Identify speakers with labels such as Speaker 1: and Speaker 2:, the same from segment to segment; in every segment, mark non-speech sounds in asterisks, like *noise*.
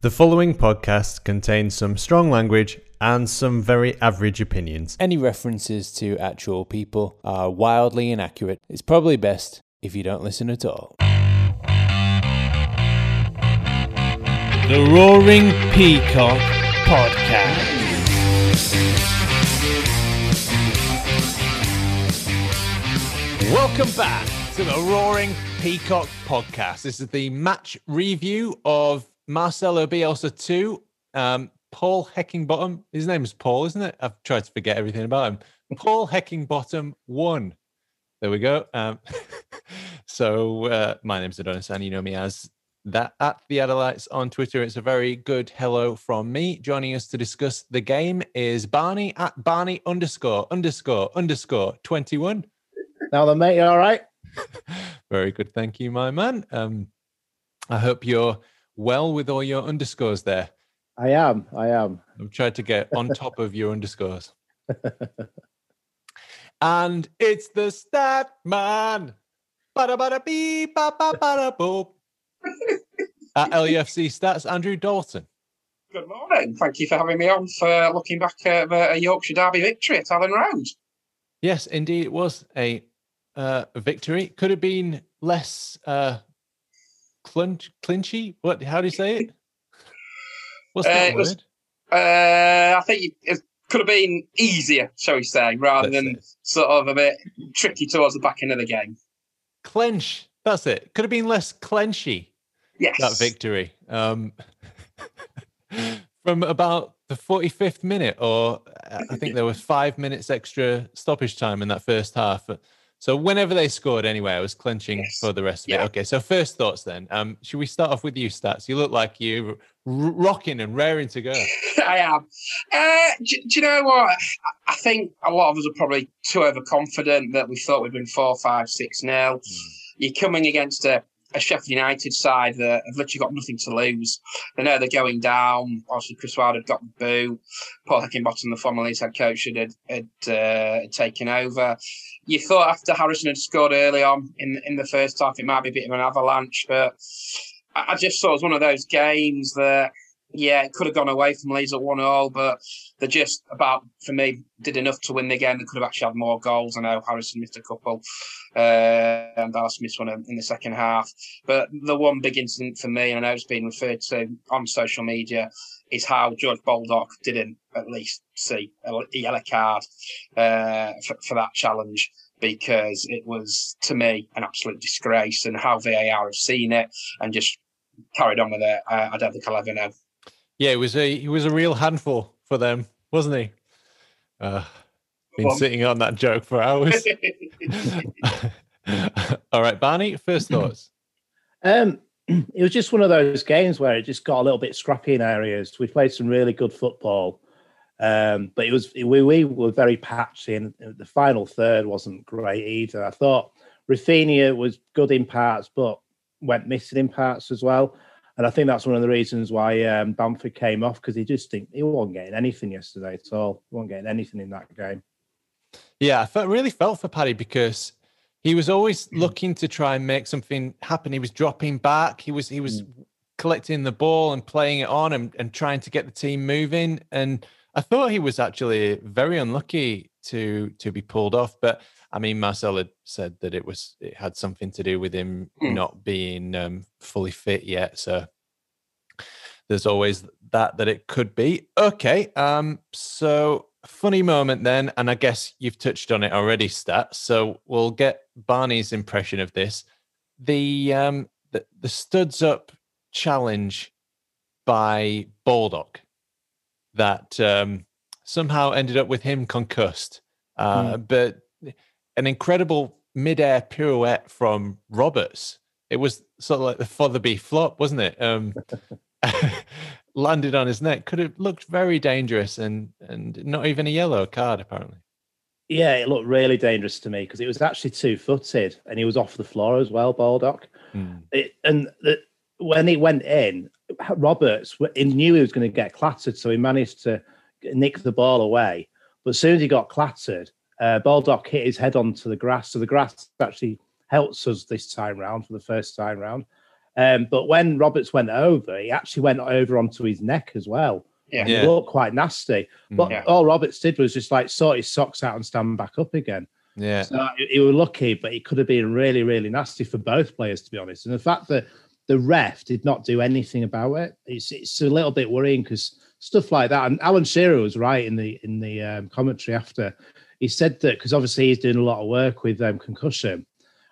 Speaker 1: The following podcast contains some strong language and some very average opinions.
Speaker 2: Any references to actual people are wildly inaccurate. It's probably best if you don't listen at all. The Roaring Peacock Podcast.
Speaker 1: Welcome back to the Roaring Peacock Podcast. This is the match review of Marcelo Bielsa 2. Um, Paul Heckingbottom. His name is Paul, isn't it? I've tried to forget everything about him. Paul Heckingbottom 1. There we go. Um, *laughs* so uh, my name's Adonis, and you know me as that at the Adelites on Twitter. It's a very good hello from me. Joining us to discuss the game is Barney at Barney underscore underscore underscore 21.
Speaker 3: Now then, mate, you all right? *laughs*
Speaker 1: very good. Thank you, my man. Um, I hope you're well with all your underscores there.
Speaker 3: I am. I am.
Speaker 1: I've tried to get on top of your underscores. *laughs* and it's the stat man. Ba-da-ba-da-bee, ba-ba-ba-da-boop. At LUFC Stats, Andrew Dalton.
Speaker 4: Good morning. Thank you for having me on for looking back at a Yorkshire Derby victory at Elland Road.
Speaker 1: Yes, indeed, it was a uh, victory. Could have been less uh, clinch, clinchy. What? How do you say it? What's that
Speaker 4: Uh,
Speaker 1: word?
Speaker 4: was- Uh, I think it could have been easier, shall we say, rather
Speaker 1: Let's
Speaker 4: than
Speaker 1: say.
Speaker 4: sort of a bit tricky towards the back end of the game.
Speaker 1: Clench. That's it. Could have been less clenchy.
Speaker 4: Yes.
Speaker 1: that victory um, *laughs* from about the 45th minute, or uh, I think *laughs* there was five minutes extra stoppage time in that first half. So whenever they scored, anyway, I was clenching
Speaker 4: Yes.
Speaker 1: for the rest of
Speaker 4: Yeah.
Speaker 1: it. Okay, so first thoughts then. Um, should we start off with you, stats? You look like you r- rocking and raring to go. *laughs*
Speaker 4: I am. Uh, do, do you know what? I- think a lot of us are probably too overconfident that we thought we'd win 4 5 6 0. You're coming against a, a Sheffield United side that have literally got nothing to lose. They know they're going down. Obviously, Chris Wilder had got the boo. Paul Heckingbottom, the former Leeds head coach, had, had, uh, taken over. You thought after Harrison had scored early on in, in the first half, it might be a bit of an avalanche, but I just thought it was one of those games that yeah, it could have gone away from Leeds at one all, but they just about for me did enough to win the game. They could have actually had more goals. I know Harrison missed a couple, uh, and Dallas missed one in the second half. But the one big incident for me, and I know it's been referred to on social media, is how George Baldock didn't at least see a yellow card uh, for, for that challenge. Because it was to me an absolute disgrace, and how VAR have seen it and just carried on with it. I, I don't think I'll ever know.
Speaker 1: Yeah, it was a he was a real handful for them, wasn't he? Uh, been
Speaker 4: Go
Speaker 1: sitting on that joke for hours. *laughs* *laughs* All right, Barney, first thoughts.
Speaker 3: Um, *clears throat* it was just one of those games where it just got a little bit scrappy in areas. We played some really good football, um, but it was we, we were very patchy, and the final third wasn't great either. I thought Raphinha was good in parts, but went missing in parts as well. And I think that's one of the reasons why um, Bamford came off because he just think he wasn't getting anything yesterday at all. He wasn't getting anything in that game.
Speaker 1: Yeah, I felt, really felt for Paddy because he was always looking to try and make something happen. He was dropping back. He was he was collecting the ball and playing it on and, and trying to get the team moving. And I thought he was actually very unlucky to to be pulled off. But I mean, Marcel had said that it was it had something to do with him
Speaker 4: Hmm.
Speaker 1: not being um, fully fit yet. So there's always that that it could be. Okay. Um. So funny moment then, and I guess you've touched on it already, stats. So we'll get Barney's impression of this. The um the, the studs up challenge by Baldock that um somehow ended up with him concussed. Uh, but an incredible mid-air pirouette from Roberts. It was sort of like the Fosbury flop, wasn't it? Um, *laughs* landed on his neck. Could have looked very dangerous and and not even a yellow card apparently.
Speaker 3: Yeah, it looked really dangerous to me because it was actually two footed and he was off the floor as well, Baldock. It, and the, when he went in, Roberts he knew he was going to get clattered, so he managed to nick the ball away. But as soon as he got clattered, uh, Baldock hit his head onto the grass. So the grass actually helps us this time round for the first time round. Um, but when Roberts went over, he actually went over onto his neck as well.
Speaker 4: Yeah.
Speaker 3: And
Speaker 1: Yeah.
Speaker 3: It looked quite nasty. But
Speaker 4: Yeah.
Speaker 3: all Roberts did was just like sort his socks out and stand back up again.
Speaker 1: Yeah.
Speaker 3: So he he was lucky, but he could have been really, really nasty for both players, to be honest. And the fact that the ref did not do anything about it, it's it's a little bit worrying because stuff like that. And Alan Shearer was right in the in the um, commentary after. He said that because obviously he's doing a lot of work with um, concussion,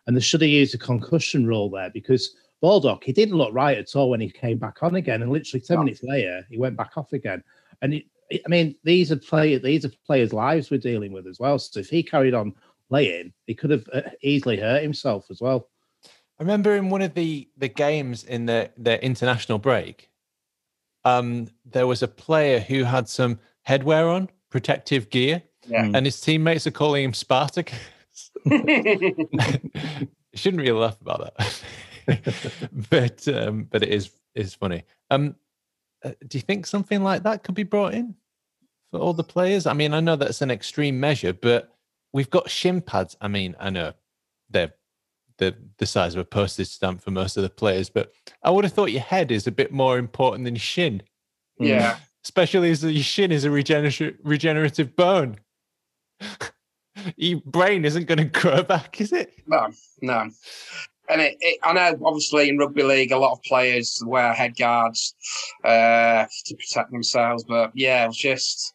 Speaker 3: and they should have used a concussion rule there because Baldock he didn't look right at all when he came back on again, and literally ten
Speaker 4: No.
Speaker 3: minutes later he went back off again. And it, I mean, these are play these are players' lives we're dealing with as well. So if he carried on playing, he could have uh, easily hurt himself as well.
Speaker 1: I remember in one of the the games in the the international break, um, there was a player who had some headwear on, protective gear,
Speaker 4: Yeah.
Speaker 1: and his teammates are calling him Spartacus. *laughs* *laughs* shouldn't really laugh about that, *laughs* but um, but it is is funny. Um, uh, do you think something like that could be brought in for all the players? I mean, I know that's an extreme measure, but we've got shin pads. I mean, I know they're the the size of a postage stamp for most of the players, but I would have thought your head is a bit more important than your shin,
Speaker 4: yeah.
Speaker 1: especially as your shin is a regenerative regenerative bone. *laughs* your brain isn't going to grow back, is it?
Speaker 4: No, no. And it, it, I know, obviously, in rugby league, a lot of players wear head guards uh, to protect themselves. But yeah, it was just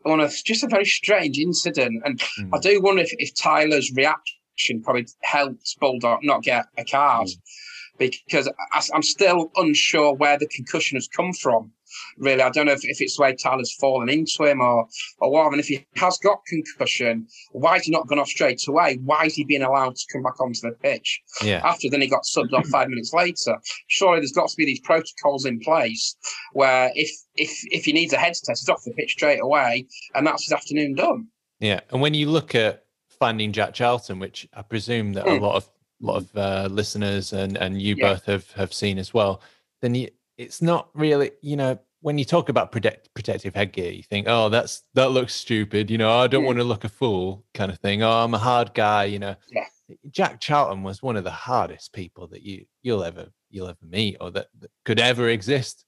Speaker 4: one of just a very strange incident. And I do wonder if, if Tyler's reaction probably helped Baldock not get a card hmm. because I, I'm still unsure where the concussion has come from. Really, I don't know if, if it's the way Tyler's fallen into him or or what. And if he has got concussion, why has he not gone off straight away? Why is he being allowed to come back onto the pitch
Speaker 1: Yeah,
Speaker 4: after then he got subbed off five minutes later? Surely there's got to be these protocols in place where if if if he needs a head test, he's off the pitch straight away, and that's his afternoon done.
Speaker 1: yeah. And when you look at finding Jack Charlton, which I presume that a
Speaker 4: Mm.
Speaker 1: lot of lot of uh, listeners and and you
Speaker 4: Yeah.
Speaker 1: both have have seen as well, then you, it's not really you know when you talk about protect, protective headgear, you think, oh, that's that looks stupid. You know, I don't
Speaker 4: Mm.
Speaker 1: want to look a fool, kind of thing. Oh, I'm a hard guy. You know,
Speaker 4: Yeah.
Speaker 1: Jack Charlton was one of the hardest people that you you'll ever you'll ever meet or that, that could ever exist.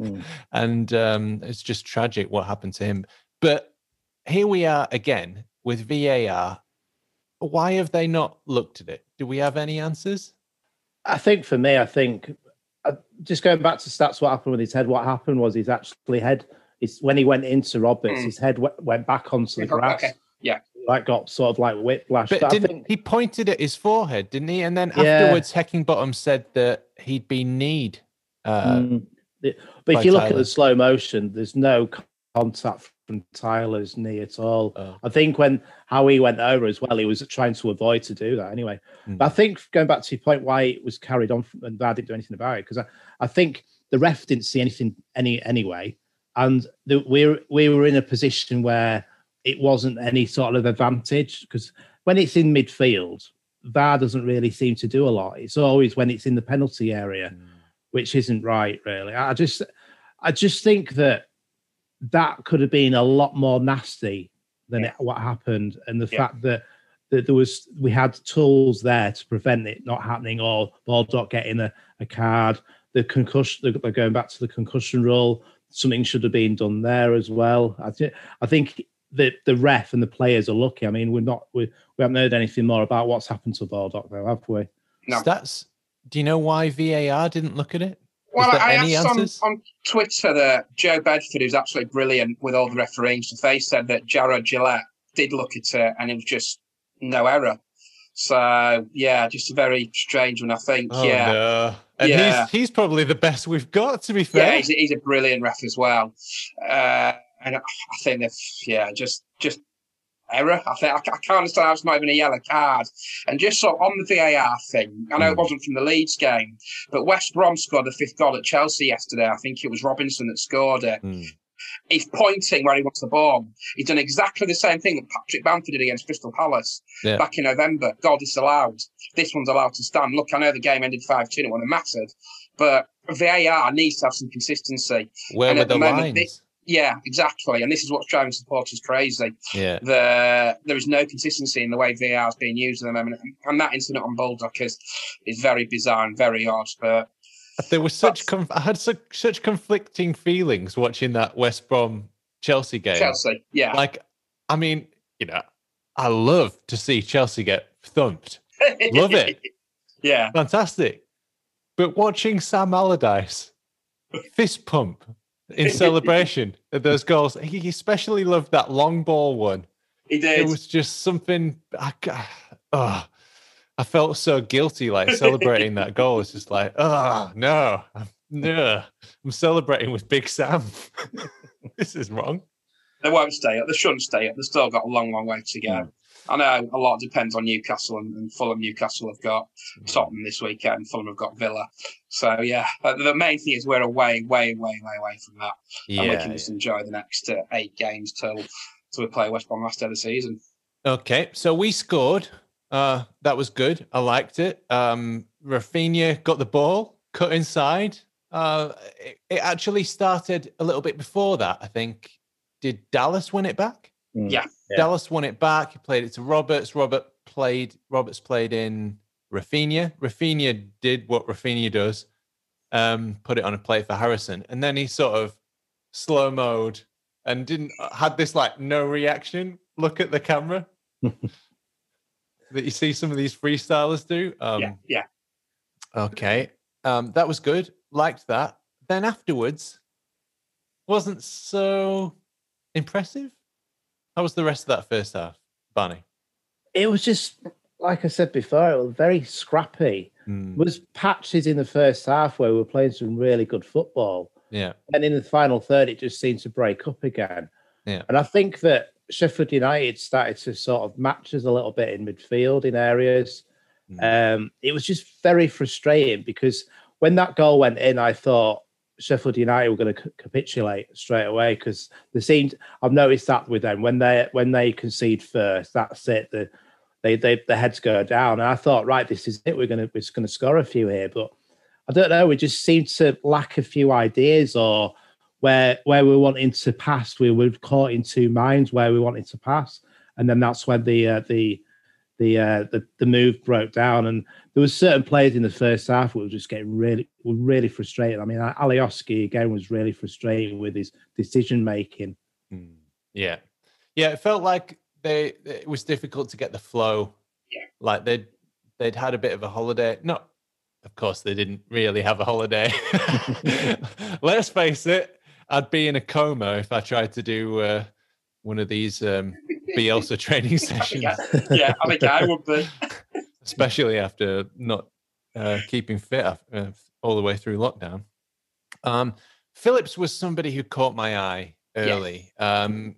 Speaker 3: Mm. *laughs*
Speaker 1: and um, it's just tragic what happened to him. But here we are again with VAR. Why have they not looked at it? Do we have any answers?
Speaker 3: I think for me, I think uh, just going back to stats, what happened with his head? What happened was his actually head. It's when he went into Roberts,
Speaker 4: Mm.
Speaker 3: his head w- went back onto the
Speaker 4: Okay,
Speaker 3: grass.
Speaker 4: yeah.
Speaker 3: like got sort of like whiplash.
Speaker 1: But
Speaker 3: But
Speaker 1: didn't
Speaker 3: think
Speaker 1: he pointed at his forehead, didn't he? And then
Speaker 3: Yeah.
Speaker 1: afterwards, Heckingbottom said that he'd been kneed. Uh,
Speaker 3: Mm. But if you look at the slow motion, there's no contact from Tyler's knee at all.
Speaker 1: Oh.
Speaker 3: I think when how he went over as well, he was trying to avoid to do that anyway.
Speaker 1: Mm.
Speaker 3: But I think going back to your point, why it was carried on from, and VAR didn't do anything about it because I, I think the ref didn't see anything any anyway, and the, we we were in a position where it wasn't any sort of advantage because when it's in midfield, VAR doesn't really seem to do a lot. It's always when it's in the penalty area which isn't right really i just i just think that that could have been a lot more nasty than
Speaker 4: Yeah.
Speaker 3: it, what happened and the
Speaker 4: Yeah.
Speaker 3: fact that that there was we had tools there to prevent it not happening or Baldock getting a, a card the concussion they're going back to the concussion rule something should have been done there as well i, thi- I think that the ref and the players are lucky i mean we're not we, we haven't heard anything more about what's happened to Baldock though have we
Speaker 4: No.
Speaker 1: Stats. Do you know why VAR didn't look at it?
Speaker 4: Well, I asked on, on Twitter that Joe Bedford, who's absolutely brilliant with all the refereeing referees, they said that Jarred Gillett did look at it and it was just no error. So yeah, just a very strange one. I think.
Speaker 1: Oh,
Speaker 4: yeah,
Speaker 1: no. And
Speaker 4: Yeah.
Speaker 1: he's he's probably the best we've got. To be
Speaker 4: yeah,
Speaker 1: fair,
Speaker 4: he's, he's a brilliant ref as well. Uh, and I I think that yeah, just just error. I think I, I can't understand how it's not even a yellow card. And just so on the VAR thing, I know it
Speaker 1: Mm.
Speaker 4: wasn't from the Leeds game, but West Brom scored the fifth goal at Chelsea yesterday. I think it was Robinson that scored it.
Speaker 1: Mm.
Speaker 4: He's pointing where he wants the ball. He's done exactly the same thing that Patrick Bamford did against Crystal Palace
Speaker 1: Yeah.
Speaker 4: back in November. Goal disallowed. This one's allowed to stand. Look, I know the game ended 5 2 and it wouldn't have mattered, but VAR needs to have some consistency.
Speaker 1: where
Speaker 4: and
Speaker 1: were
Speaker 4: at the
Speaker 1: the
Speaker 4: moment,
Speaker 1: lines?
Speaker 4: this- Yeah, exactly. And this is what's driving supporters crazy.
Speaker 1: Yeah.
Speaker 4: The, there is no consistency in the way VAR is being used at the moment. And that incident on Baldock is, is very bizarre and very odd. But
Speaker 1: there was such conf- I had such, such conflicting feelings watching that West Brom Chelsea game.
Speaker 4: Chelsea, yeah.
Speaker 1: Like, I mean, you know, I love to see Chelsea get thumped. *laughs* love it.
Speaker 4: Yeah.
Speaker 1: Fantastic. But watching Sam Allardyce *laughs* fist pump in celebration of those goals. He especially loved that long ball one.
Speaker 4: He did.
Speaker 1: It was just something. I, oh, I felt so guilty, like celebrating that goal. It's just like, oh no, no, I'm celebrating with Big Sam. *laughs* this is wrong.
Speaker 4: They won't stay up. They shouldn't stay up. They've still got a long, long way to go. Mm. I know a lot depends on Newcastle and, and Fulham. Newcastle have got mm. Tottenham this weekend. Fulham have got Villa. So yeah, the main thing is we're away, way, way, way away from that, yeah, and we can just enjoy the next uh, eight games till till we play West Brom last day of the season.
Speaker 1: Okay, so we scored. Uh, that was good. I liked it. Um, Raphinha got the ball, cut inside. Uh, it, it actually started a little bit before that. I think. Did Dallas win it back?
Speaker 4: Mm. Yeah.
Speaker 1: yeah. Dallas won it back. He played it to Roberts. Robert played. Roberts played in Raphinha. Raphinha did what Raphinha does, um, put it on a plate for Harrison, and then he sort of slow mode and didn't uh, had this like no reaction look at the camera *laughs* that you see some of these freestylers do.
Speaker 4: Um, yeah, yeah.
Speaker 1: Okay, um, that was good. Liked that. Then afterwards, wasn't so impressive. How was the rest of that first half, Barney?
Speaker 3: It was just like I said before, it was very scrappy. Mm. Was patches in the first half where we were playing some really good football.
Speaker 1: Yeah.
Speaker 3: And in the final third, it just seemed to break up again.
Speaker 1: Yeah.
Speaker 3: And I think that Sheffield United started to sort of match us a little bit in midfield in areas. Mm. Um, it was just very frustrating because when that goal went in, I thought Sheffield United were going to capitulate straight away because the seemed I've noticed that with them when they when they concede first, that's it. The they they the heads go down. And I thought, right, this is it. We're gonna we're gonna score a few here, but I don't know. We just seem to lack a few ideas or where where we're wanting to pass. We were caught in two minds where we wanted to pass, and then that's when the uh, the the uh, the the move broke down. And there was certain players in the first half who were just getting really were really frustrated. I mean, Alioski again was really frustrated with his decision making.
Speaker 1: Mm. Yeah, yeah. It felt like they it was difficult to get the flow.
Speaker 4: Yeah.
Speaker 1: Like they'd they'd had a bit of a holiday. No, of course they didn't really have a holiday. *laughs* *laughs* Let's face it, I'd be in a coma if I tried to do uh, one of these um, Bielsa *laughs* training sessions.
Speaker 4: yeah, I think I would be.
Speaker 1: Especially after not uh, keeping fit uh, all the way through lockdown. Um, Phillips was somebody who caught my eye early. Yeah. Um,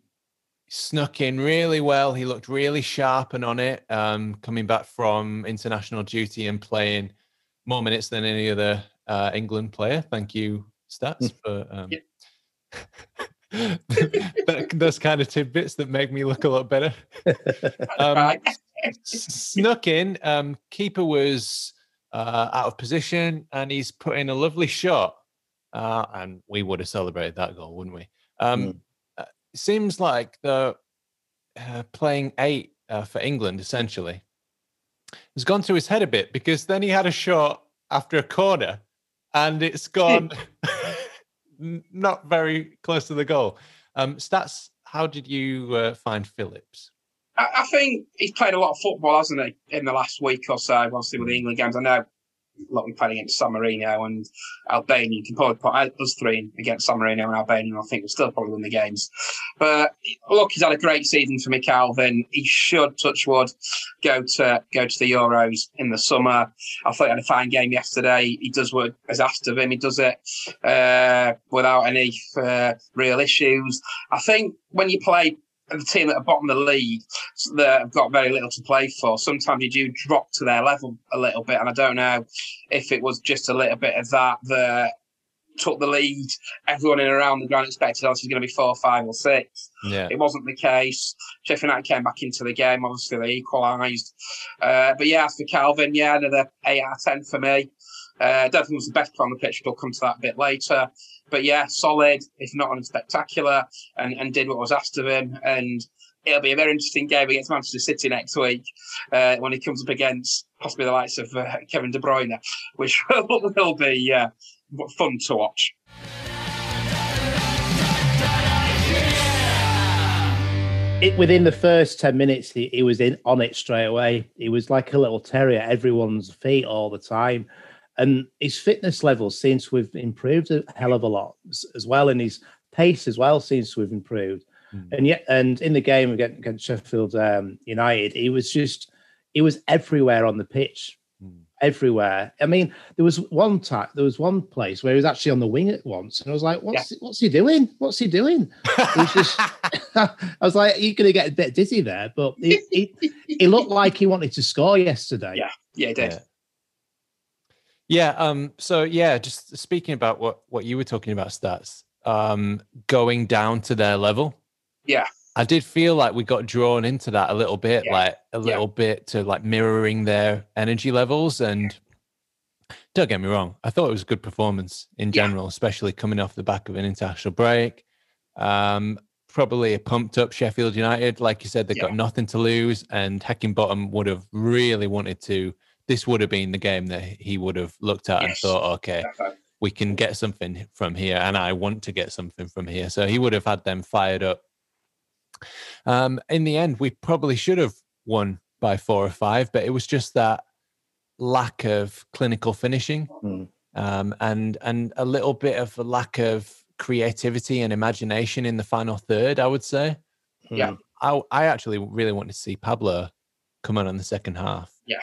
Speaker 1: snuck in really well. He looked really sharp and on it, um, coming back from international duty and playing more minutes than any other uh, England player. Thank you, Stats, hmm. for um, *laughs* that, those kind of tidbits that make me look a lot better. *laughs* Um, snuck in. Um, keeper was uh, out of position, and he's put in a lovely shot. Uh, and we would have celebrated that goal, wouldn't we? Um, mm seems like the uh, playing eight uh, for England essentially has gone to his head a bit because then he had a shot after a corner and it's *laughs* gone not very close to the goal. Um, stats, how did you uh, find Phillips?
Speaker 4: I, think he's played a lot of football, hasn't he, in the last week or so, obviously with the England games. I know lot we played against San Marino and Albania. You can probably put us three against San Marino and Albania. I think we'll still probably win the games. But look, he's had a great season for McAlvin. He should touch wood go to go to the Euros in the summer. I thought he had a fine game yesterday. He does what is asked of him. He does it uh, without any uh, real issues. I think when you play the team at the bottom of the league that have got very little to play for, sometimes you do drop to their level a little bit. And I don't know if it was just a little bit of that that took the lead. Everyone in around the ground expected us was going to be four, five, or six.
Speaker 1: Yeah.
Speaker 4: It wasn't the case. Sheffield United came back into the game. Obviously, they equalised. Uh, but yeah, as for Kalvin, yeah, another eight out of ten for me. Uh, I don't think it was the best player on the pitch. We'll come to that a bit later. But yeah, solid, if not unspectacular, and, and did what was asked of him. And it'll be a very interesting game against Manchester City next week uh, when he comes up against possibly the likes of uh, Kevin De Bruyne, which *laughs* will, be uh, fun to watch.
Speaker 3: It, within the first 10 minutes, he, he was in on it straight away. He was like a little terrier everyone's feet all the time. And his fitness levels seems to have improved a hell of a lot as well. And his pace as well seems to have improved. Mm. And yet, and in the game against, against Sheffield um, United, he was just, he was everywhere on the pitch everywhere. I mean, there was one time, there was one place where he was actually on the wing at once, and I was like, "What's yeah. what's he doing? What's he doing?" *laughs* just, *laughs* I was like, "You're going to get a bit dizzy there," but he, he, he looked like he wanted to score yesterday.
Speaker 4: Yeah, yeah, he did.
Speaker 1: Yeah. Yeah. Um. So yeah, just speaking about what what you were talking about, stats. Um, going down to their level.
Speaker 4: Yeah.
Speaker 1: I did feel like we got drawn into that a little bit, yeah. like a little yeah. bit to like mirroring their energy levels. And don't get me wrong, I thought it was a good performance in general, yeah. especially coming off the back of an international break. Um, probably a pumped up Sheffield United. Like you said, they've got nothing to lose, and Heckingbottom would have really wanted to. This would have been the game that he would have looked at yes. and thought, okay, we can get something from here, and I want to get something from here. So he would have had them fired up um, in the end, we probably should have won by four or five, but it was just that lack of clinical finishing mm. um, and and a little bit of a lack of creativity and imagination in the final third. I would say.
Speaker 4: Yeah,
Speaker 1: I I actually really wanted to see Pablo come on in the second half.
Speaker 4: Yeah,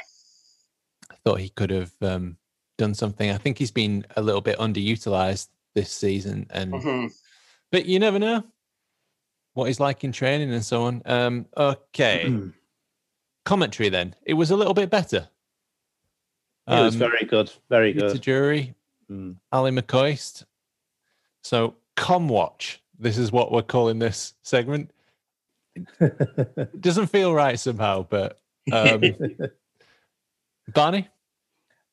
Speaker 1: thought he could have um, done something. I think he's been a little bit underutilized this season, and mm-hmm. but you never know what he's like in training and so on. Um, okay. Commentary then. It was a little bit better.
Speaker 3: It was um, very good. Very good.
Speaker 1: To jury, mm. Ali McCoist. So, Comwatch. This is what we're calling this segment. it *laughs* doesn't feel right somehow, but um, *laughs* Barney?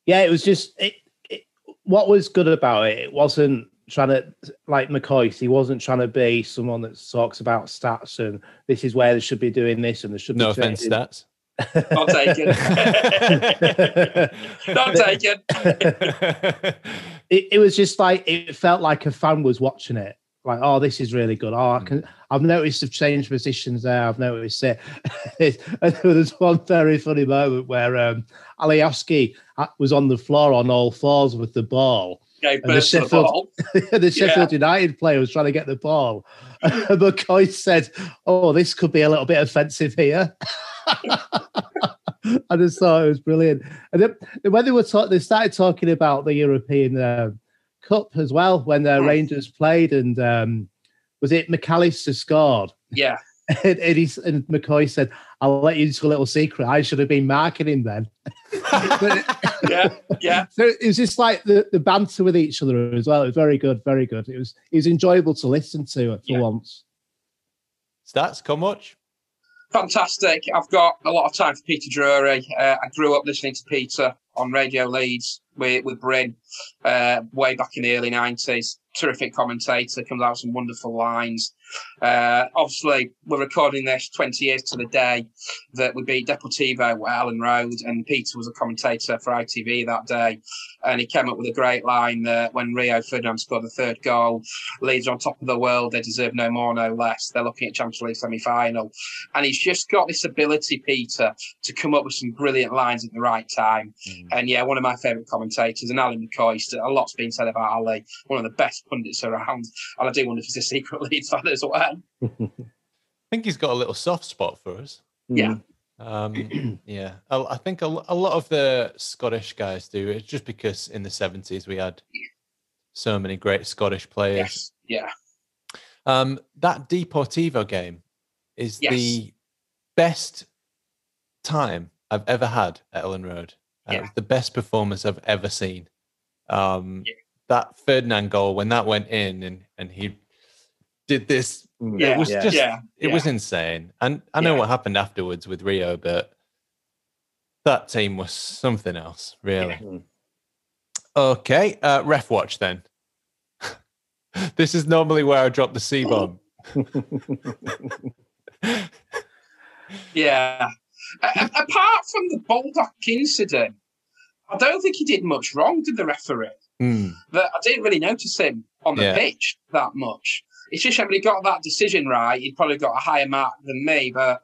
Speaker 3: Yeah, it was just it, it, what was good about it. It wasn't trying to like McCoy, he wasn't trying to be someone that talks about stats and this is where they should be doing this and they should
Speaker 1: no
Speaker 3: be
Speaker 1: offense stats.
Speaker 4: Not taken. *laughs* Not taken.
Speaker 3: it, it was just like it felt like a fan was watching it. Like, oh, this is really good. Oh, I can. Mm. I've noticed they've changed positions there. I've noticed it. and there was one very funny moment where um, Alioski uh, was on the floor on all fours with the ball,
Speaker 4: the Sheffield, *laughs*
Speaker 3: the, the Sheffield yeah. United player was trying to get the ball. *laughs* McCoy said, "Oh, this could be a little bit offensive here." *laughs* I just thought it was brilliant. And then when they were talk- they started talking about the European uh, Cup as well when the Rangers played, and um, was it McAllister scored?
Speaker 4: Yeah. *laughs*
Speaker 3: And, and, he, and McCoy said, I'll let you into a little secret. I should have been marketing then. *laughs*
Speaker 4: yeah, yeah. *laughs*
Speaker 3: So it was just like the, the banter with each other as well. It was very good, very good. It was it was enjoyable to listen to it for yeah. once.
Speaker 1: Stats, come watch.
Speaker 4: Fantastic. I've got a lot of time for Peter Drury. Uh, I grew up listening to Peter on Radio Leeds with, with Bryn uh, way back in the early 90s. Terrific commentator, comes out with some wonderful lines. Uh, obviously, we're recording this 20 years to the day that we beat Deportivo at Elland Road, and Peter was a commentator for ITV that day. And he came up with a great line that when Rio Ferdinand scored the third goal, Leeds are on top of the world. They deserve no more, no less. They're looking at Champions League semi final. And he's just got this ability, Peter, to come up with some brilliant lines at the right time. Mm. And yeah, one of my favourite commentators, and Alan McCoist. A lot's been said about Ali, one of the best pundits around. And I do wonder if he's a secret *laughs* Leeds fan as well.
Speaker 1: I think he's got a little soft spot for us.
Speaker 4: Yeah.
Speaker 1: Um, *clears throat* yeah, I, I think a, a, lot of the Scottish guys do. It's just because in the seventies we had so many great Scottish players.
Speaker 4: Yes. Yeah.
Speaker 1: Um, that Deportivo game is yes. the best time I've ever had at Elland Road. Uh, yeah. the best performance I've ever seen. Um, yeah. That Ferdinand goal when that went in and and he did this. Yeah, it was yeah, just yeah, it was insane. And I know what happened afterwards with Rio, but that team was something else, really. Okay, uh, ref watch then. *laughs* this is normally where I drop the C bomb. *laughs*
Speaker 4: Yeah. A- a- apart from the Baldock incident, I don't think he did much wrong, did the referee? That I didn't really notice him on the
Speaker 1: Yeah.
Speaker 4: pitch that much. It's just when he got that decision right, he'd probably got a higher mark than me. But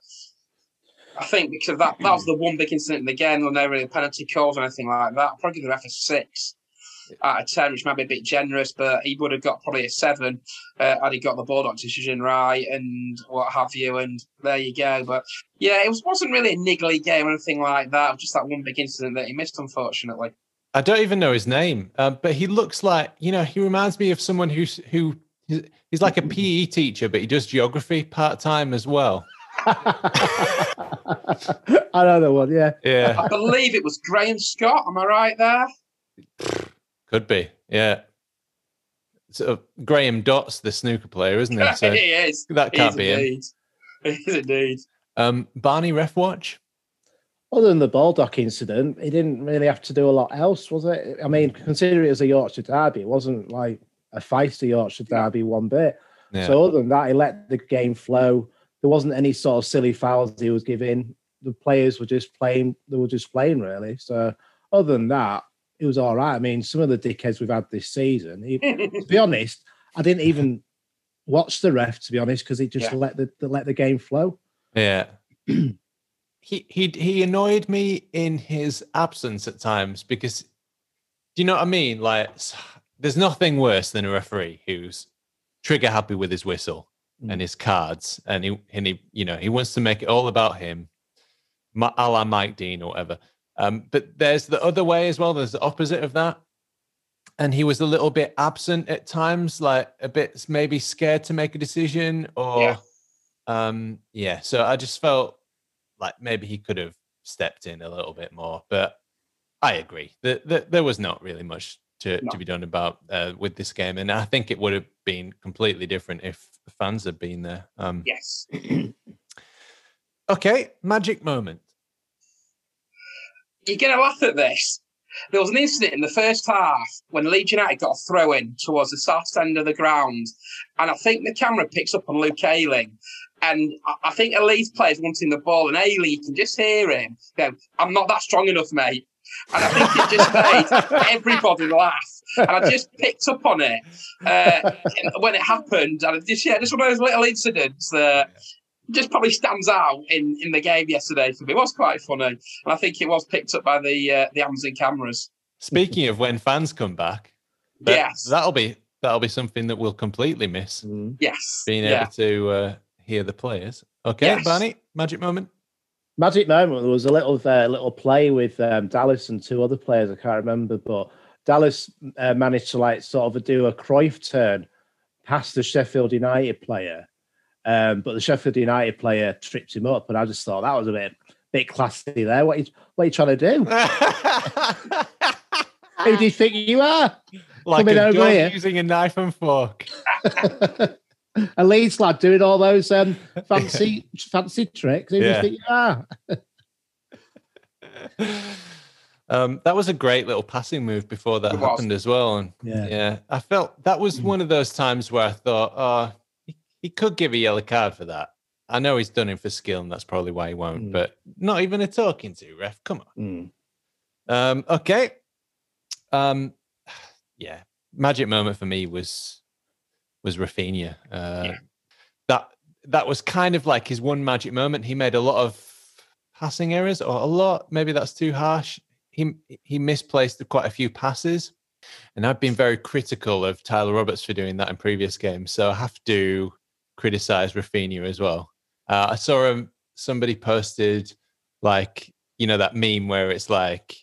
Speaker 4: I think because of that, that was the one big incident in the game. There were no really penalty calls or anything like that. I'd probably give the ref a six out of ten, which might be a bit generous, but he would have got probably a seven uh, had he got the Baldock decision right and what have you. And there you go. But yeah, it was, wasn't really a niggly game or anything like that. It was just that one big incident that he missed, unfortunately.
Speaker 1: I don't even know his name, uh, but he looks like you know. He reminds me of someone who's who he's, he's like a PE teacher, but he does geography part time as well. *laughs*
Speaker 3: I know the one, yeah.
Speaker 1: Yeah,
Speaker 4: I believe it was Graham Scott. Am I right there?
Speaker 1: could be. Yeah. So Graeme Dott's, the snooker player, isn't he? *laughs* So
Speaker 4: he is.
Speaker 1: that
Speaker 4: He
Speaker 1: can't
Speaker 4: is
Speaker 1: be him.
Speaker 4: indeed. *laughs* He is indeed.
Speaker 1: Um, Barney Ref Watch.
Speaker 3: Other than the Baldock incident, he didn't really have to do a lot else, was it? I mean, considering it was a Yorkshire derby, it wasn't like a feisty Yorkshire derby one bit.
Speaker 1: Yeah.
Speaker 3: So other than that, he let the game flow. There wasn't any sort of silly fouls he was giving. The players were just playing. They were just playing really. So other than that, it was all right. I mean, some of the dickheads we've had this season. he- to be *laughs* honest, I didn't even watch the ref. To be honest, because he just
Speaker 4: Yeah.
Speaker 3: let the, the let the game flow.
Speaker 1: Yeah. *clears throat* he he he annoyed me in his absence at times because do you know what I mean? Like there's nothing worse than a referee who's trigger happy with his whistle
Speaker 3: Mm.
Speaker 1: and his cards and he and he you know he wants to make it all about him a la Mike Dean or whatever. Um, but there's the other way as well. There's the opposite of that. And he was a little bit absent at times, like a bit maybe scared to make a decision or
Speaker 4: Yeah.
Speaker 1: um yeah. So I just felt like maybe he could have stepped in a little bit more. But I agree that, that there was not really much to,
Speaker 4: No.
Speaker 1: to be done about uh, with this game. And I think it would have been completely different if the fans had been there. Um
Speaker 4: Yes. *clears throat*
Speaker 1: okay, magic moment.
Speaker 4: You're going to laugh at this. There was an incident in the first half when Leeds United got a throw in towards the south end of the ground. And I think the camera picks up on Luke Ayling. And I- I think a Leeds player's wanting the ball. And Ayling, you can just hear him go, I'm not that strong enough, mate. And I think it just made *laughs* everybody laugh. And I just picked up on it uh, when it happened. And just, yeah, just one of those little incidents that just probably stands out in, in the game yesterday for me. It was quite funny. And I think it was picked up by the uh, the Amazon cameras.
Speaker 1: Speaking of when fans come back, that-
Speaker 4: Yes.
Speaker 1: that'll be that'll be something that we'll completely miss.
Speaker 3: Mm.
Speaker 4: Yes.
Speaker 1: Being
Speaker 4: yeah.
Speaker 1: able to uh, hear the players. Okay,
Speaker 4: Yes.
Speaker 1: Barney, magic moment.
Speaker 3: Magic moment. There was a little uh, little play with um, Dallas and two other players. I can't remember, but Dallas uh, managed to like sort of do a Cruyff turn past the Sheffield United player, um, but the Sheffield United player tripped him up, and I just thought that was a bit bit classy there. What are you, what are you trying to do? *laughs* Who do you think you are?
Speaker 1: like
Speaker 3: Coming
Speaker 1: a
Speaker 3: over
Speaker 1: dog
Speaker 3: here.
Speaker 1: using a knife and fork. *laughs*
Speaker 3: a Leeds lad doing all those um, *laughs* fancy fancy tricks.
Speaker 1: Yeah.
Speaker 3: you think you are?
Speaker 1: um, that was a great little passing move before that
Speaker 4: It was.
Speaker 1: happened as well. And
Speaker 3: Yeah.
Speaker 1: yeah, I felt that was one of those times where I thought, oh, he, he could give a yellow card for that. I know he's done it for skill, and that's probably why he won't.
Speaker 3: Mm.
Speaker 1: But not even a talking to ref. Come on.
Speaker 3: Mm.
Speaker 1: Um, okay. Um, *sighs* yeah, magic moment for me was was Raphinha. Uh,
Speaker 4: Yeah.
Speaker 1: That that was kind of like his one magic moment. He made a lot of passing errors, or a lot. Maybe that's too harsh. He he misplaced quite a few passes, and I've been very critical of Tyler Roberts for doing that in previous games. So I have to criticize Raphinha as well. Uh, I saw him. Somebody posted like you know that meme where it's like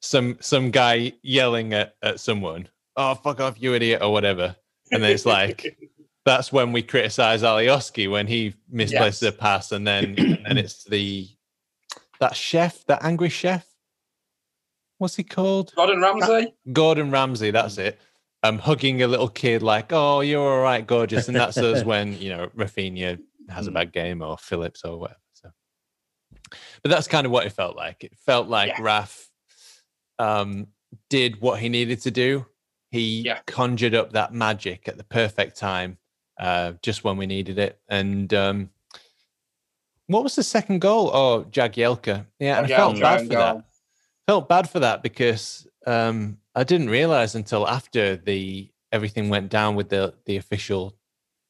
Speaker 1: some some guy yelling at, at someone, "Oh fuck off, you idiot," or whatever, and then it's like that's when we criticize Alioski when he misplaces
Speaker 4: Yes.
Speaker 1: a pass, and then and it's the that chef, that angry chef. What's he called?
Speaker 4: Gordon Ramsay.
Speaker 1: Gordon Ramsay. That's it. Um, hugging a little kid like, "Oh, you're all right, gorgeous," and that's us *laughs* when you know Raphinha has a bad game or Phillips or whatever. So, but that's kind of what it felt like. It felt like
Speaker 4: Yeah.
Speaker 1: Raf um, did what he needed to do. He
Speaker 4: Yeah.
Speaker 1: conjured up that magic at the perfect time, uh, just when we needed it. And um, what was the second goal? Oh, Jagielka. Yeah, and I felt bad for that. Felt bad for that because um, I didn't realize until after the everything went down with the the official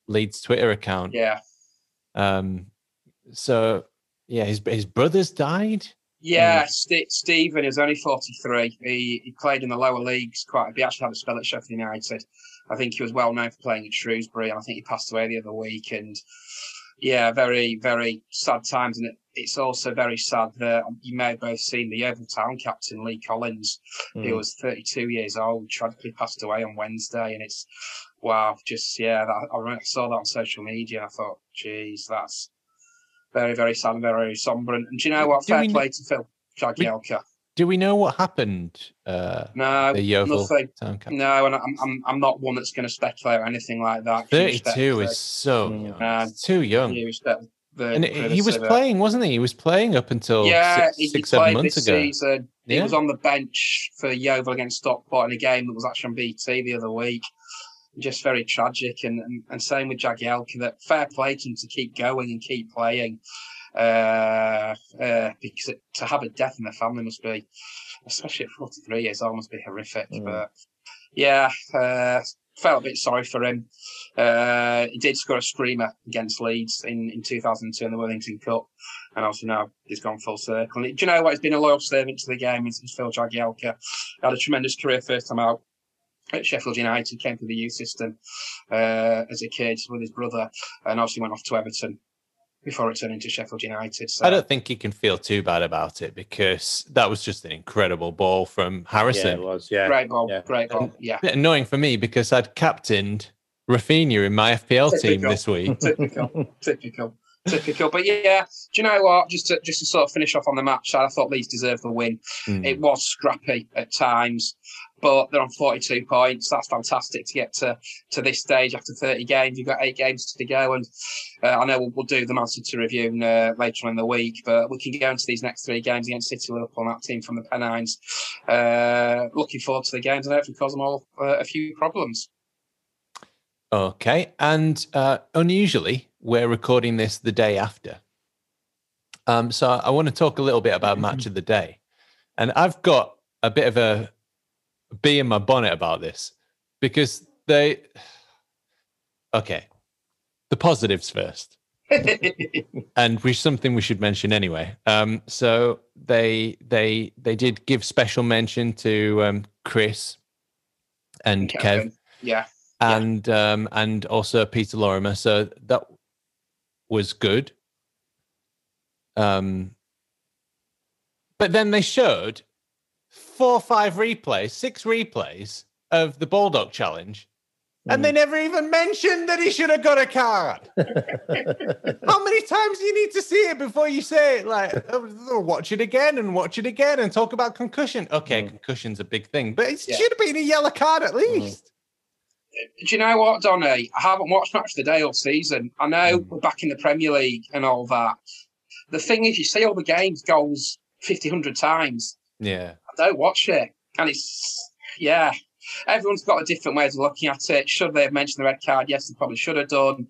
Speaker 1: Leeds Twitter account.
Speaker 4: Yeah.
Speaker 1: Um, so yeah, his his brothers died.
Speaker 4: Yeah, St- Stephen is only 43. He, he played in the lower leagues quite a bit. He actually had a spell at Sheffield United. I think he was well known for playing at Shrewsbury, and I think he passed away the other week. And yeah, very, very sad times. And it, it's also very sad that you may have both seen the Yeovil Town captain, Lee Collins, who
Speaker 3: Mm.
Speaker 4: was 32 years old, tragically passed away on Wednesday. And it's, wow, just, yeah, that, I saw that on social media. I thought, geez, that's very, very sad very somber. And, and do you know what?
Speaker 1: Do
Speaker 4: Fair
Speaker 1: we kn-
Speaker 4: play to Phil Jagielka.
Speaker 1: Do we know what happened? Uh,
Speaker 4: No,
Speaker 1: the Yeovil
Speaker 4: nothing.
Speaker 1: Town
Speaker 4: No, and I'm, I'm, I'm not one that's going to speculate or anything like that. Due respect
Speaker 1: Thirty-two is so young.
Speaker 4: Uh,
Speaker 1: too young.
Speaker 4: due respect the
Speaker 1: And he was playing, wasn't he? He was playing up until
Speaker 4: Yeah,
Speaker 1: six,
Speaker 4: he, he
Speaker 1: six seven months ago.
Speaker 4: season. He
Speaker 1: Yeah.
Speaker 4: was on the bench for Yeovil against Stockport in a game that was actually on BT the other week. Just very tragic, and and, and same with Jagielka. That fair play to him to keep going and keep playing, uh, uh, because it, to have a death in the family must be, especially at forty three years old, must be horrific.
Speaker 3: Mm.
Speaker 4: But yeah, uh, felt a bit sorry for him. Uh, he did score a screamer against Leeds in, in 2002 in the Worthington Cup, and obviously now he's gone full circle. And do you know what? He's been a loyal servant to the game. He's, he's Phil Jagielka. Had a tremendous career first time out at Sheffield United, came through the youth system uh, as a kid with his brother, and obviously went off to Everton before returning to Sheffield United. So
Speaker 1: I don't think he can feel too bad about it because that was just an incredible ball from
Speaker 3: Yeah,
Speaker 1: Harrison.
Speaker 3: it was. Yeah.
Speaker 4: great ball,
Speaker 3: Yeah.
Speaker 4: great ball. Yeah.
Speaker 1: bit annoying for me because I'd captained Raphinha in my FPL team this week. *laughs*
Speaker 4: typical, typical, typical. But yeah, do you know what? Just to just to sort of finish off on the match, I thought Leeds deserved the win.
Speaker 1: Mm.
Speaker 4: It was scrappy at times, but they're on 42 points. That's fantastic to get to to this stage after 30 games. You've got eight games to go, and uh, I know we'll, we'll do the Man City review uh, later on in the week, but we can go into these next three games against City, Liverpool, and that team from the Pennines. Uh, looking forward to the games and hopefully cause them all uh, a few problems.
Speaker 1: Okay. And uh, unusually, we're recording this the day after. Um, so I want to talk a little bit about match *laughs* of the day. And I've got a bit of a bee in my bonnet about this because they. Okay. The positives first. *laughs* and which something we should mention anyway. Um, so they they they did give special mention to um, Chris and Kev
Speaker 4: Kevin. Yeah. Yeah.
Speaker 1: and um, and also Peter Lorimer. So that was good. Um, but then they showed four, five replays, six replays of the Baldock challenge, and they never even mentioned that he should have got a card. *laughs* How many times do you need to see it before you say it? Like, oh, watch it again and watch it again and talk about concussion. Okay,
Speaker 3: Mm.
Speaker 1: concussion's a big thing, but it
Speaker 4: Yeah.
Speaker 1: should have been a yellow card at least.
Speaker 4: Do you know what, Donny? I haven't watched much of the Day all season. I know
Speaker 1: Mm.
Speaker 4: we're back in the Premier League and all that. The thing is, you see all the games goals 50, 100 times.
Speaker 1: Yeah.
Speaker 4: Don't watch it. And it's, yeah. Everyone's got a different ways of looking at it. Should they have mentioned the red card? Yes, they probably should have done.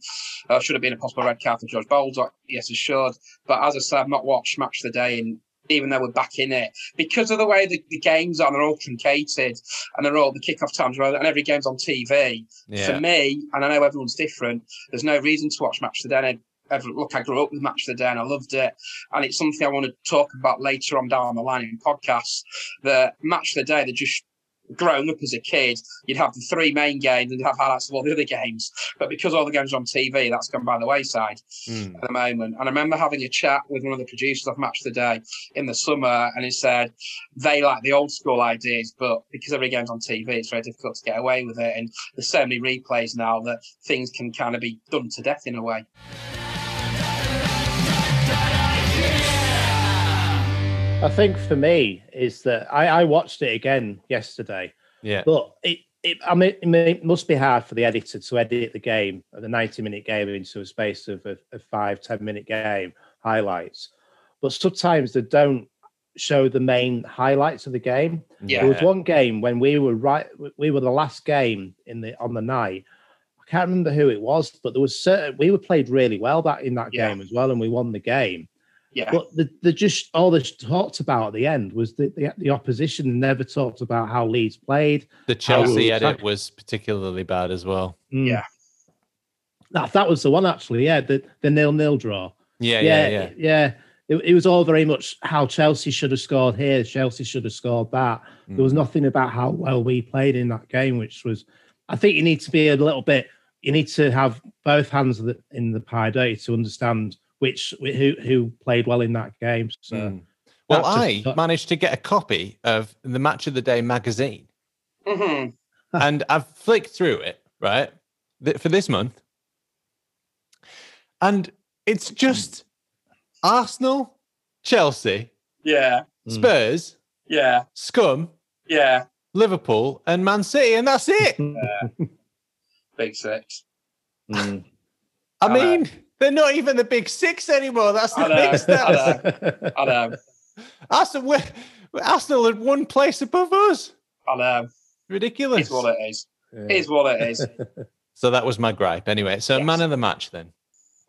Speaker 4: Uh, should have been a possible red card for George Baldock? Yes, it should. But as I said, I've not watched Match of the Day, and even though we're back in it, because of the way the, the games are, they're all truncated, and they're all the kickoff times, and every game's on TV.
Speaker 1: Yeah.
Speaker 4: For me, and I know everyone's different, there's no reason to watch Match of the Day. Ever, look, I grew up with Match of the Day and I loved it. And it's something I want to talk about later on down the line in podcasts. The Match of the Day, they're just growing up as a kid, you'd have the three main games and you'd have highlights of all the other games. But because all the games are on TV, that's gone by the wayside
Speaker 1: Mm.
Speaker 4: at the moment. And I remember having a chat with one of the producers of Match of the Day in the summer, and he said they like the old school ideas, but because every game's on TV, it's very difficult to get away with it. And there's so many replays now that things can kind of be done to death in a way.
Speaker 3: I think for me is that I, I watched it again yesterday,
Speaker 1: Yeah.
Speaker 3: but it, it I mean it must be hard for the editor to edit the game, the ninety minute game, into a space of a, a five ten minute game highlights. But sometimes they don't show the main highlights of the game.
Speaker 4: Yeah.
Speaker 3: There was one game when we were right, we were the last game in the on the night. I can't remember who it was, but there was certain we were played really well that in that
Speaker 4: Yeah.
Speaker 3: game as well, and we won the game.
Speaker 4: Yeah.
Speaker 3: But the, the just all they talked about at the end was that the the opposition never talked about how Leeds played.
Speaker 1: The Chelsea edit
Speaker 3: attack-
Speaker 1: was particularly bad as well.
Speaker 3: Mm.
Speaker 4: Yeah.
Speaker 3: that, that was the one actually. Yeah, the the nil nil draw.
Speaker 1: Yeah, yeah, yeah.
Speaker 3: yeah. It, it was all very much how Chelsea should have scored here. Chelsea should have scored that. There was
Speaker 1: Mm.
Speaker 3: nothing about how well we played in that game, which was. I think you need to be a little bit. You need to have both hands in the pie, don't you, to understand which who who played well in that game. So
Speaker 1: Mm. Well,
Speaker 3: that's
Speaker 1: I
Speaker 3: just-
Speaker 1: managed to get a copy of the Match of the Day magazine,
Speaker 4: hmm
Speaker 1: and I've flicked through it right th- for this month, and it's just Arsenal, Chelsea,
Speaker 4: Yeah.
Speaker 3: Mm.
Speaker 1: Spurs,
Speaker 4: Yeah.
Speaker 1: Scum,
Speaker 4: Yeah.
Speaker 1: Liverpool, and Man City, and that's it. *laughs*
Speaker 4: Big six.
Speaker 3: Mm.
Speaker 1: I
Speaker 4: I know.
Speaker 1: Mean, they're not even the big six anymore. That's the
Speaker 4: I know,
Speaker 1: thing.
Speaker 4: I
Speaker 1: Stats.
Speaker 4: know. I know.
Speaker 1: Arsenal, we- Arsenal had one place above us.
Speaker 4: I know.
Speaker 1: Ridiculous.
Speaker 4: It's what it is. Is what it is. *laughs*
Speaker 1: So that was my gripe. Anyway, so
Speaker 4: Yes.
Speaker 1: man of the match then.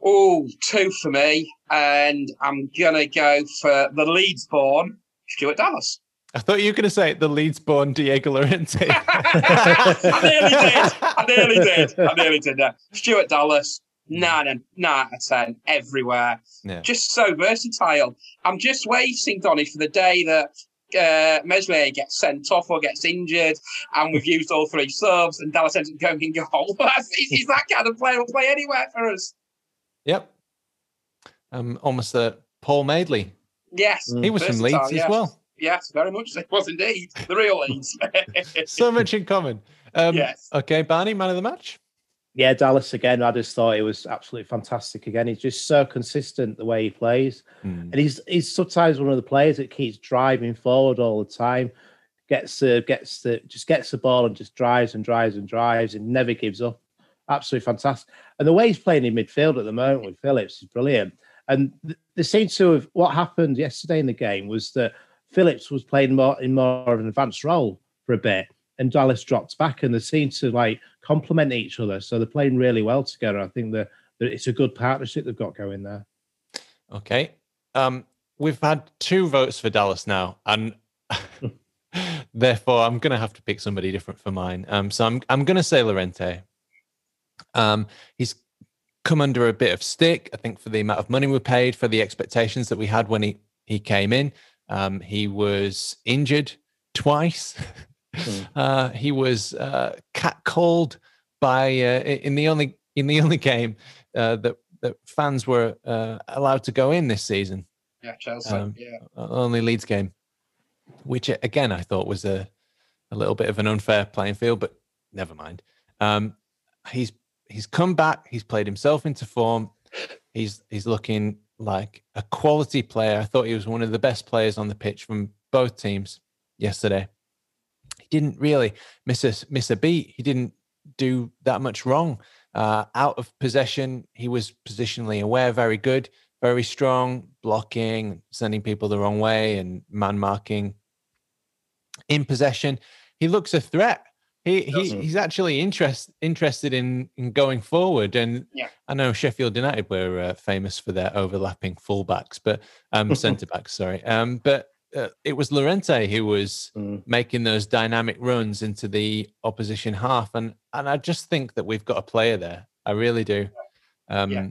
Speaker 4: Oh, two for me, and I'm gonna go for the Leeds born Stuart Dallas.
Speaker 1: I thought you were going to say the Leeds born Diego Llorente. *laughs*
Speaker 4: I nearly did. I nearly did. I nearly did that. Stuart Dallas, nine and nine out ten everywhere.
Speaker 1: Yeah.
Speaker 4: Just so versatile. I'm just waiting, Donny, for the day that uh, Meslier gets sent off or gets injured, and we've used all three subs, and Dallas ends up going in goal. *laughs* he's, he's that kind of player. Will play anywhere for us.
Speaker 1: Yep. Um, almost a Paul Madeley.
Speaker 4: Yes,
Speaker 3: Mm.
Speaker 1: He was from
Speaker 4: Versatile,
Speaker 1: Leeds
Speaker 4: yes.
Speaker 1: as well.
Speaker 4: Yes, very much. so. It was indeed the real Leeds. *laughs*
Speaker 1: So much in common. Um,
Speaker 4: Yes.
Speaker 1: Okay, Barney, man of the match.
Speaker 3: Yeah, Dallas again. I just thought it was absolutely fantastic. Again, he's just so consistent the way he plays.
Speaker 1: Hmm.
Speaker 3: and he's he's sometimes one of the players that keeps driving forward all the time. Gets the gets the just gets the ball and just drives and drives and drives and never gives up. Absolutely fantastic. And the way he's playing in midfield at the moment with Phillips is brilliant. And th- there seems to have what happened yesterday in the game was that Phillips was playing more in more of an advanced role for a bit, and Dallas dropped back, and they seem to like complement each other. So they're playing really well together. I think that that it's a good partnership they've got going there.
Speaker 1: Okay. Um, we've had two votes for Dallas now, and *laughs* therefore I'm going to have to pick somebody different for mine. Um, so I'm I'm going to say Llorente. Um, he's come under a bit of stick, I think, for the amount of money we paid, for the expectations that we had when he he came in. Um, he was injured twice. *laughs*
Speaker 3: Hmm. *laughs*
Speaker 1: uh, he was uh, catcalled by uh, in the only in the only *laughs* game uh, that that fans were uh, allowed to go in this season,
Speaker 4: yeah, Chelsea.
Speaker 1: Um,
Speaker 4: yeah.
Speaker 1: only Leeds game, which uh, again I thought was a a little bit of an unfair playing field, but never mind. Um, he's he's come back. He's played himself into form. He's he's looking like a quality player. I thought he was one of the best players on the pitch from both teams yesterday. Didn't really miss a miss a beat. He didn't do that much wrong. Uh, out of possession, he was positionally aware, very good, very strong, blocking, sending people the wrong way, and man marking. In possession, he looks a threat. He, he he's actually interest, interested in in going forward. And
Speaker 4: Yeah.
Speaker 1: I know Sheffield United were uh, famous for their overlapping fullbacks, but um, *laughs* centre backs. Sorry, um, but uh, it was Llorente who was
Speaker 3: Mm.
Speaker 1: making those dynamic runs into the opposition half, and and I just think that we've got a player there. I really do. Um,
Speaker 4: Yeah.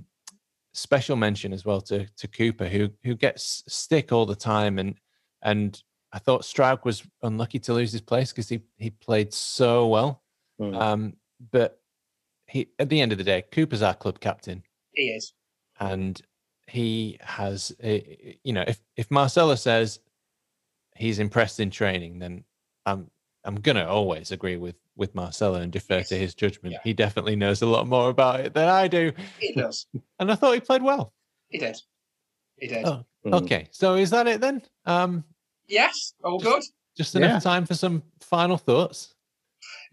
Speaker 1: Special mention as well to to Cooper, who who gets stick all the time, and and I thought Struijk was unlucky to lose his place because he he played so well.
Speaker 3: Mm.
Speaker 1: Um, but he at the end of the day, Cooper's our club captain
Speaker 4: He is.
Speaker 1: and he has a, you know if if Marcelo says he's impressed in training then I'm I'm going to always agree with with Marcelo and defer to his judgment
Speaker 4: Yeah.
Speaker 1: he definitely knows a lot more about it than I do
Speaker 4: He does. *laughs*
Speaker 1: and I thought he played well
Speaker 4: He did. He did.
Speaker 1: Oh.
Speaker 3: Mm.
Speaker 1: okay so is that it then um
Speaker 4: Yes, all
Speaker 1: Just-
Speaker 4: good.
Speaker 1: just enough
Speaker 3: Yeah.
Speaker 1: time for some final thoughts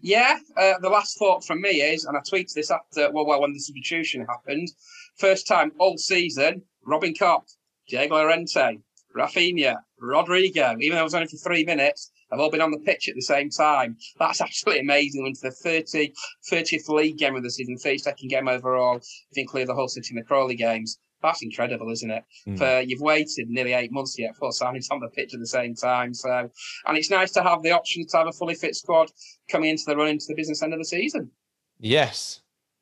Speaker 4: Yeah, uh, the last thought from me is, and I tweeted this after, well, well, when the substitution happened, first time all season, Robin Koch, Diego Llorente, Raphinha, Rodrigo, even though it was only for three minutes, have all been on the pitch at the same time. That's *laughs* absolutely amazing. Into the 30, 30th league game of the season, 32nd game overall, if you include the Hull City and the Crawley games. That's incredible, isn't it? Mm. For you've waited nearly eight months yet for signings on the pitch at the same time. So, and it's nice to have the option to have a fully fit squad coming into the run into the business end of the season.
Speaker 1: Yes,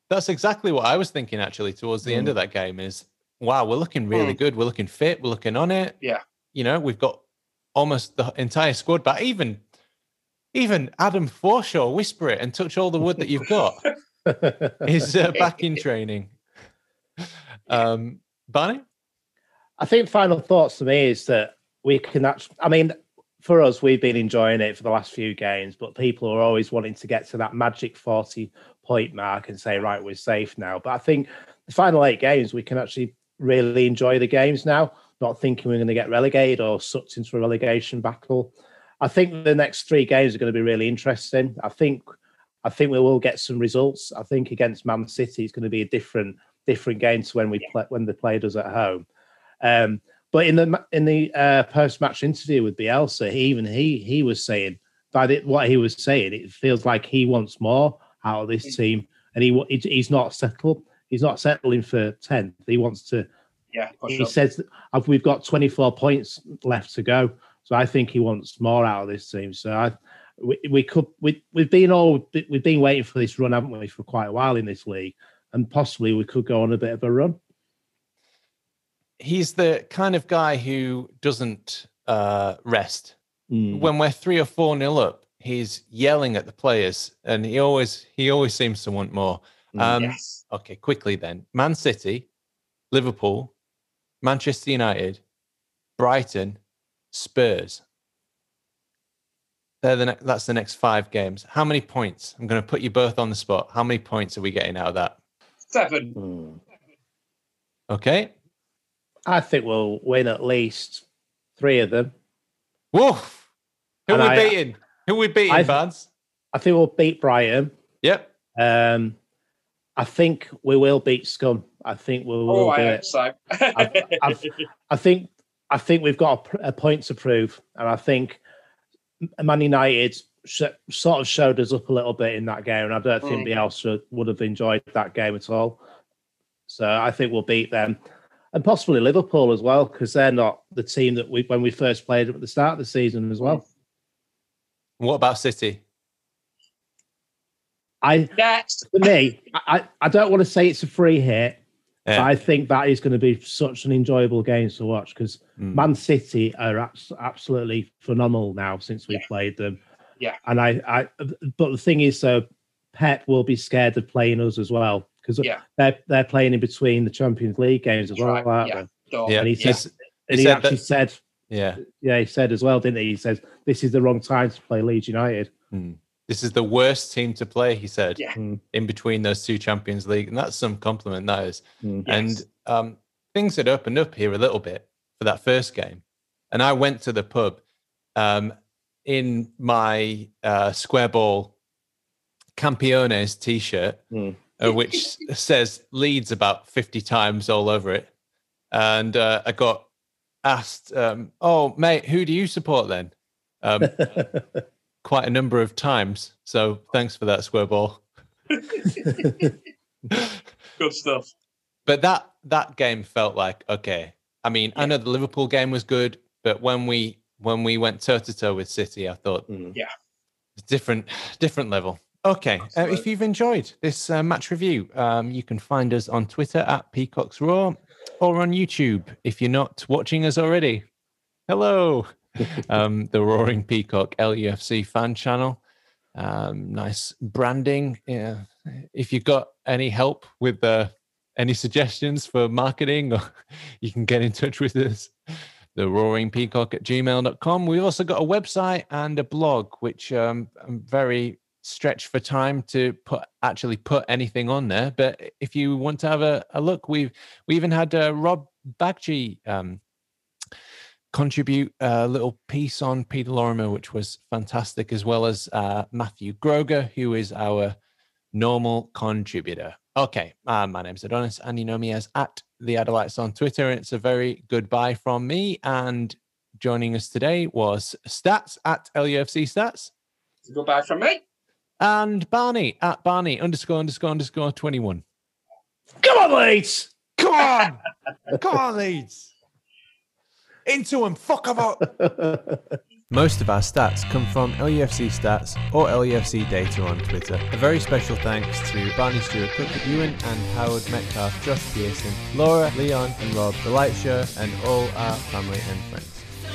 Speaker 1: that's exactly what I was thinking. Actually, towards the mm. end of that game, is wow, we're looking really mm. good. We're looking fit. We're looking on it.
Speaker 4: Yeah.
Speaker 1: You know, we've got almost the entire squad back. Even even Adam Forshaw, whisper it and touch all the wood that you've got. *laughs* is uh, back in *laughs* training. Um, Barney?
Speaker 3: I think final thoughts to me is that we can actually, I mean, for us, we've been enjoying it for the last few games, but people are always wanting to get to that magic 40 point mark and say, right, we're safe now. But I think the final eight games, we can actually really enjoy the games now, not thinking we're going to get relegated or sucked into a relegation battle. I think the next three games are going to be really interesting. I think I think we will get some results. I think against Man City, it's going to be a different different game to when we play when they played us at home. Um, but in the in the uh, post match interview with Bielsa, he, even he he was saying by the, what he was saying, it feels like he wants more out of this mm. team, and he he's not settled. He's not settling for tenth. He wants to.
Speaker 4: Yeah,
Speaker 3: he says we've got twenty four points left to go, so I think he wants more out of this team. So I. We, we could we we've been all we've been waiting for this run, haven't we, for quite a while in this league, and possibly we could go on a bit of a run
Speaker 1: he's the kind of guy who doesn't uh, rest. Mm. When we're three or four nil up, he's yelling at the players, and he always he always seems to want more.
Speaker 4: Mm, um, yes.
Speaker 1: Okay, quickly then: Man City, Liverpool, Manchester United, Brighton, Spurs. They're the ne- that's the next five games. How many points? I'm going to put you both on the spot. How many points are we getting out of that?
Speaker 4: Seven. Mm.
Speaker 1: Okay.
Speaker 3: I think we'll win at least three of them.
Speaker 1: Whoa! Who and we I, beating? Who are we beating, I, Vance?
Speaker 3: I think we'll beat Brighton.
Speaker 1: Yep.
Speaker 3: Um, I think we will beat Scum. I think we will oh, do I it.
Speaker 4: So. *laughs*
Speaker 3: I've, I've, I think I think we've got a, a, point to prove, and I think Man United sh- sort of showed us up a little bit in that game, and I don't think mm. Bielsa would have enjoyed that game at all. So I think we'll beat them and possibly Liverpool as well, because they're not the team that we when we first played at the start of the season as well.
Speaker 1: What about City?
Speaker 3: I That's... for me, I, I don't want to say it's a free hit. Yeah. I think that is going to be such an enjoyable game to watch because mm. Man City are abs- absolutely phenomenal now since we
Speaker 4: yeah.
Speaker 3: played them.
Speaker 4: Yeah,
Speaker 3: and I, I, but the thing is, so Pep will be scared of playing us as well because yeah. they're they're playing in between the Champions League games as well,
Speaker 4: right. yeah.
Speaker 3: yeah. And he says, and he, he actually that, said,
Speaker 1: yeah,
Speaker 3: yeah, he said as well, didn't he? He says this is the wrong time to play Leeds United.
Speaker 1: Hmm. This is the worst team to play, he said,
Speaker 4: yeah.
Speaker 3: Hmm.
Speaker 1: in between those two Champions League, and that's some compliment that is.
Speaker 3: Mm.
Speaker 1: And um, things had opened up here a little bit for that first game, and I went to the pub um, in my uh, square ball Campeones t-shirt.
Speaker 3: Mm
Speaker 1: uh, which *laughs* says Leeds about 50 times all over it. And uh, I got asked, um, Oh, mate, who do you support then? Um, *laughs* quite a number of times. So thanks for that, square ball. *laughs*
Speaker 4: Good stuff.
Speaker 1: But that that game felt like okay. I mean, yeah. I know the Liverpool game was good, but when we when we went toe to toe with City, I thought,
Speaker 4: mm. yeah,
Speaker 1: different *sighs* different level. Okay. Uh, if you've enjoyed this uh, match review, um, you can find us on Twitter at Peacocks Raw or on YouTube if you're not watching us already. Hello. *laughs* um, the Roaring Peacock LUFC fan channel. Um, nice branding. Yeah. If you've got any help with uh, any suggestions for marketing, *laughs* you can get in touch with us. The Roaring Peacock at gmail.com. We've also got a website and a blog, which um, I'm very stretched for time to put actually put anything on there. But if you want to have a, a look, we've we even had uh, Rob Bagchi um, contribute a little piece on Peter Lorimer, which was fantastic, as well as uh, Matthew Groger, who is our normal contributor. Okay, uh, my name's Adonis, and you know me as at the Adelites on Twitter. And it's a very goodbye from me. And joining us today was Stats at LUFC Stats.
Speaker 4: Goodbye from me.
Speaker 1: And Barney at Barney underscore underscore underscore 21.
Speaker 3: Come on, Leeds!
Speaker 1: Come on! *laughs* Come on, Leeds! Into him, fuck about. *laughs* Most of our stats come from LUFC Stats or LUFC Data on Twitter. A very special thanks to Barney Stewart Cook, Ewan and Howard Metcalf, Josh Pearson, Laura, Leon and Rob, The Light Show, and all our family and friends.
Speaker 5: So